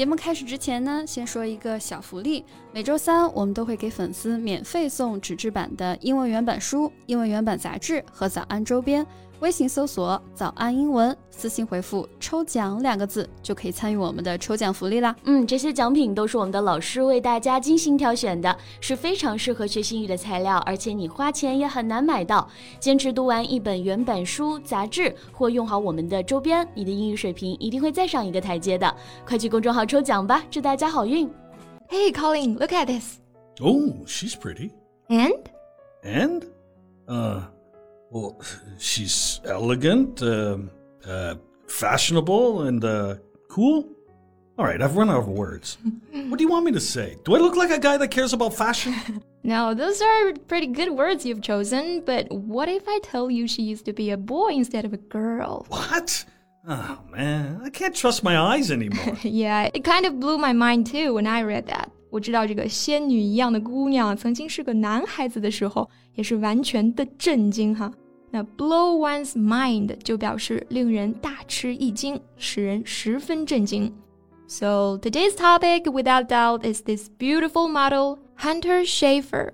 节目开始之前呢，先说一个小福利。每周三我们都会给粉丝免费送纸质版的英文原版书、英文原版杂志和早安周边。微信搜索“早安英文”，私信回复“抽奖”两个字，就可以参与我们的抽奖福利啦。嗯，这些奖品都是我们的老师为大家精心挑选的，是非常适合学英语的材料，而且你花钱也很难买到。坚持读完一本原版书、杂志，或用好我们的周边，你的英语水平一定会再上一个台阶的。快去公众号抽奖吧，祝大家好运！Hey Colin, look at this. Oh, she's pretty. And? And? Uh. Well, she's elegant, uh, uh, fashionable, and uh, cool. All right, I've run out of words. what do you want me to say? Do I look like a guy that cares about fashion? no, those are pretty good words you've chosen, but what if I tell you she used to be a boy instead of a girl? What? Oh man, I can't trust my eyes anymore. yeah, it kind of blew my mind too when I read that. 我知道这个仙女一样的姑娘曾经是个男孩子的时候，也是完全的震惊哈。 那 blow one's mind 就表示令人大吃一惊，使人十分震惊。So today's topic, without doubt, is this beautiful model Hunter Schafer.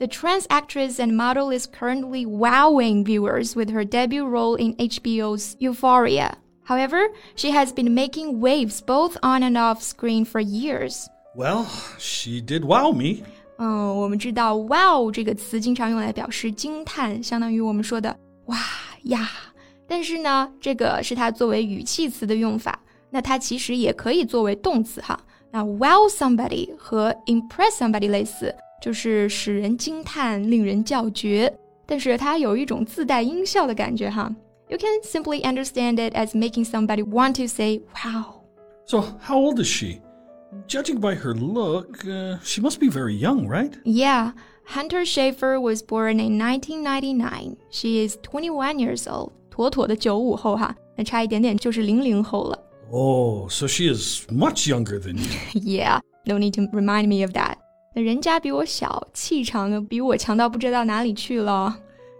The trans actress and model is currently wowing viewers with her debut role in HBO's Euphoria. However, she has been making waves both on and off screen for years. Well, she did wow me. 嗯，我们知道 “wow” 这个词经常用来表示惊叹，相当于我们说的“哇呀”。但是呢，这个是它作为语气词的用法，那它其实也可以作为动词哈。那 wow somebody 和 impress somebody 类似。 就是使人惊叹、令人叫绝，但是它有一种自带音效的感觉哈。You can simply understand it as making somebody want to say "Wow." So, how old is she? Judging by her look, uh, she must be very young, right? Yeah. Hunter Schafer was born in 1999. She is 21 years old. 妥妥的九五后哈，那差一点点就是零零后了。Oh, so she is much younger than you. yeah, no need to remind me of that.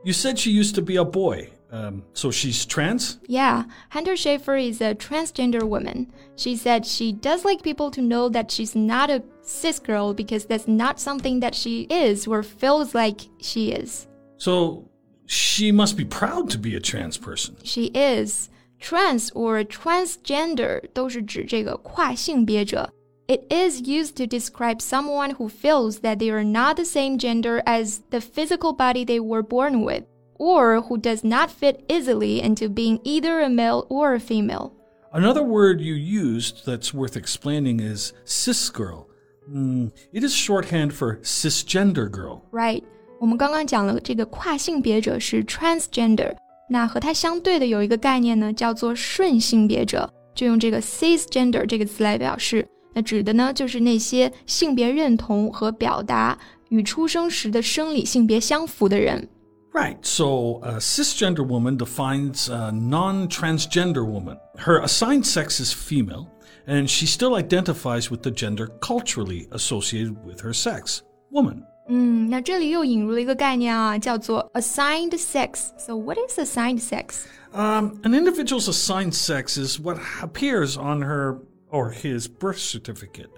You said she used to be a boy. Um, so she's trans? Yeah, Hunter Schafer is a transgender woman. She said she does like people to know that she's not a cis girl because that's not something that she is or feels like she is. So she must be proud to be a trans person. She is. Trans or transgender 都是指这个跨性别者。it is used to describe someone who feels that they are not the same gender as the physical body they were born with, or who does not fit easily into being either a male or a female. Another word you used that's worth explaining is cis girl. Mm, it is shorthand for cisgender girl. Right. 我们刚刚讲了这个跨性别者是 transgender，那和它相对的有一个概念呢，叫做顺性别者，就用这个 cisgender 这个词来表示。 那指的呢，就是那些性别认同和表达与出生时的生理性别相符的人。Right. So a cisgender woman defines a non-transgender woman. Her assigned sex is female, and she still identifies with the gender culturally associated with her sex, woman. 嗯，那这里又引入了一个概念啊，叫做 assigned sex. So what is assigned sex? Um, an individual's assigned sex is what appears on her or his birth certificate.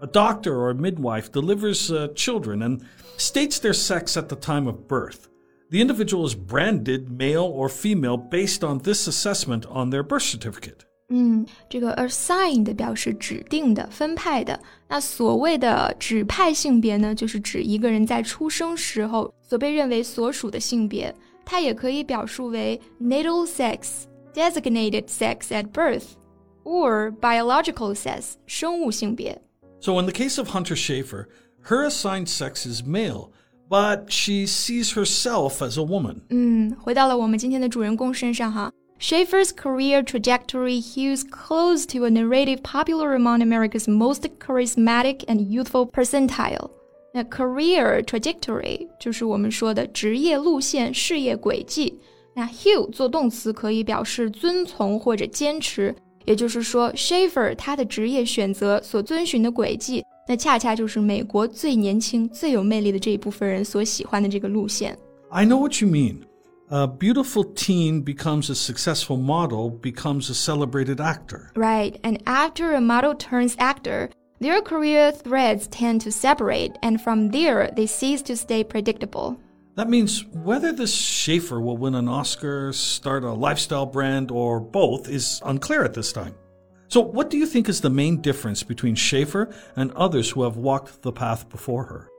A doctor or a midwife delivers uh, children and states their sex at the time of birth. The individual is branded male or female based on this assessment on their birth certificate. 嗯，这个 assigned 表示指定的、分派的。那所谓的指派性别呢，就是指一个人在出生时候所被认为所属的性别。它也可以表述为 natal sex, designated sex at birth or biological sex 生物性别. So in the case of Hunter Schafer, her assigned sex is male, but she sees herself as a woman. 嗯，回到了我们今天的主人公身上哈。Schafer's career trajectory hews close to a narrative popular among America's most charismatic and youthful percentile. A career trajectory 就是我们说的职业路线、事业轨迹。那 hew 做动词可以表示遵从或者坚持。也就是说，Schafer 他的职业选择所遵循的轨迹，那恰恰就是美国最年轻、最有魅力的这一部分人所喜欢的这个路线。I know what you mean. A beautiful teen becomes a successful model, becomes a celebrated actor. Right, and after a model turns actor, their career threads tend to separate, and from there, they cease to stay predictable. That means whether this Schafer will win an Oscar, start a lifestyle brand, or both is unclear at this time. So, what do you think is the main difference between Schafer and others who have walked the path before her?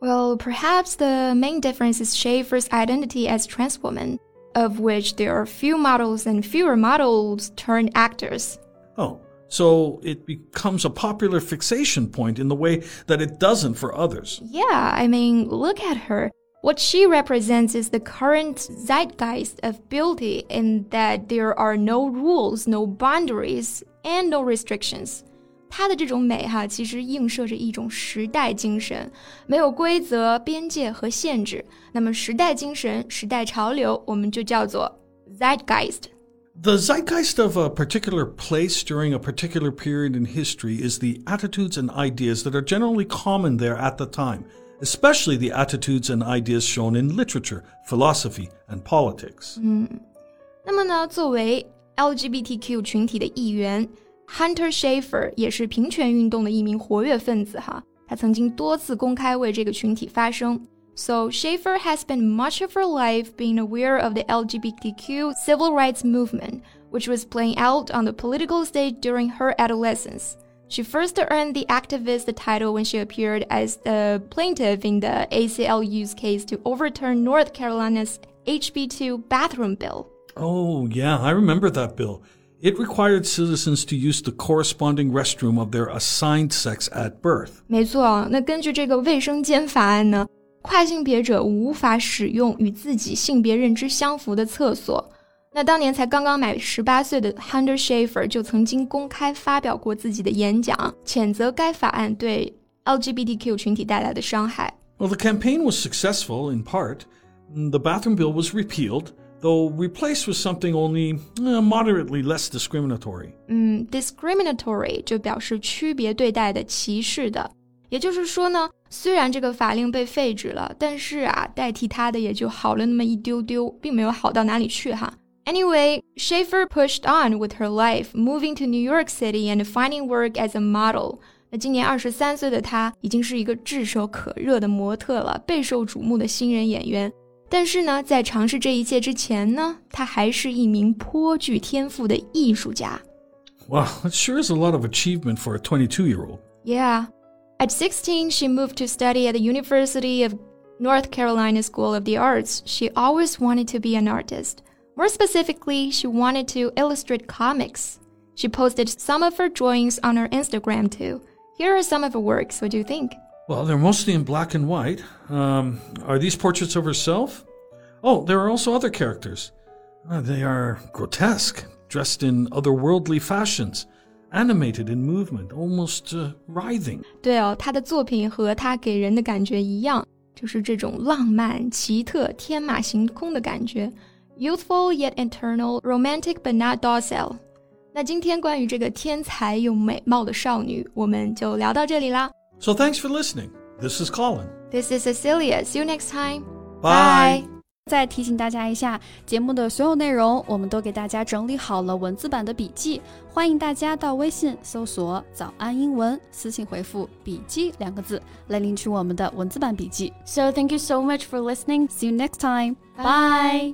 Well, perhaps the main difference is Schafer's identity as trans woman, of which there are few models and fewer models turned actors. Oh, so it becomes a popular fixation point in the way that it doesn't for others. Yeah, I mean, look at her. What she represents is the current zeitgeist of beauty in that there are no rules, no boundaries, and no restrictions. 它的这种美哈，其实映射着一种时代精神，没有规则、边界和限制。那么时代精神、时代潮流，我们就叫做 zeitgeist。The zeitgeist of a particular place during a particular period in history is the attitudes and ideas that are generally common there at the time, especially the attitudes and ideas shown in literature, philosophy, and politics. Mm. 嗯，那么呢，作为 Schafer 也是平权运动的一名活跃分子哈。他曾经多次公开为这个群体发声。So Schafer has spent much of her life being aware of the LGBTQ civil rights movement, which was playing out on the political stage during her adolescence. She first earned the activist title when she appeared as the plaintiff in the ACLU's case to overturn North Carolina's HB2 bathroom bill. Oh, yeah, I remember that bill. It required citizens to use the corresponding restroom of their assigned sex at birth. 没错，那根据这个卫生间法案呢，跨性别者无法使用与自己性别认知相符的厕所。 那当年才刚刚满十八岁的 Hunter Schafer 就曾经公开发表过自己的演讲，谴责该法案对 LGBTQ 群体带来的伤害。Well, the campaign was successful in part. The bathroom bill was repealed though replaced with something only uh, moderately less discriminatory. 嗯，discriminatory 就表示区别对待的、歧视的。也就是说呢，虽然这个法令被废止了，但是啊，代替它的也就好了那么一丢丢，并没有好到哪里去哈。 Anyway, Schafer pushed on with her life, moving to New York City and finding work as a model. 那今年二十三岁的她已经是一个炙手可热的模特了，备受瞩目的新人演员。但是呢，在尝试这一切之前呢，她还是一名颇具天赋的艺术家。Wow, that sure is a lot of achievement for a 22-year-old. Yeah. At 16, she moved to study at the University of North Carolina School of the Arts. She always wanted to be an artist. More specifically, she wanted to illustrate comics. She posted some of her drawings on her Instagram too. Here are some of her works. What do you think? Well, they're mostly in black and white. Um, are these portraits of herself? Oh, there are also other characters. Uh, they are grotesque, dressed in otherworldly fashions, animated in movement, almost uh, writhing. 对哦，他的作品和他给人的感觉一样，就是这种浪漫、奇特、天马行空的感觉 ，youthful yet eternal, romantic but not docile。那今天关于这个天才又美貌的少女，我们就聊到这里啦。so thanks for listening. This is Colin. This is Cecilia. See you next time. Bye. 再提醒大家一下，节目的所有内容我们都给大家整理好了文字版的笔记，欢迎大家到微信搜索“早安英文”，私信回复“笔记”两个字来领取我们的文字版笔记。So thank you so much for listening. See you next time. Bye.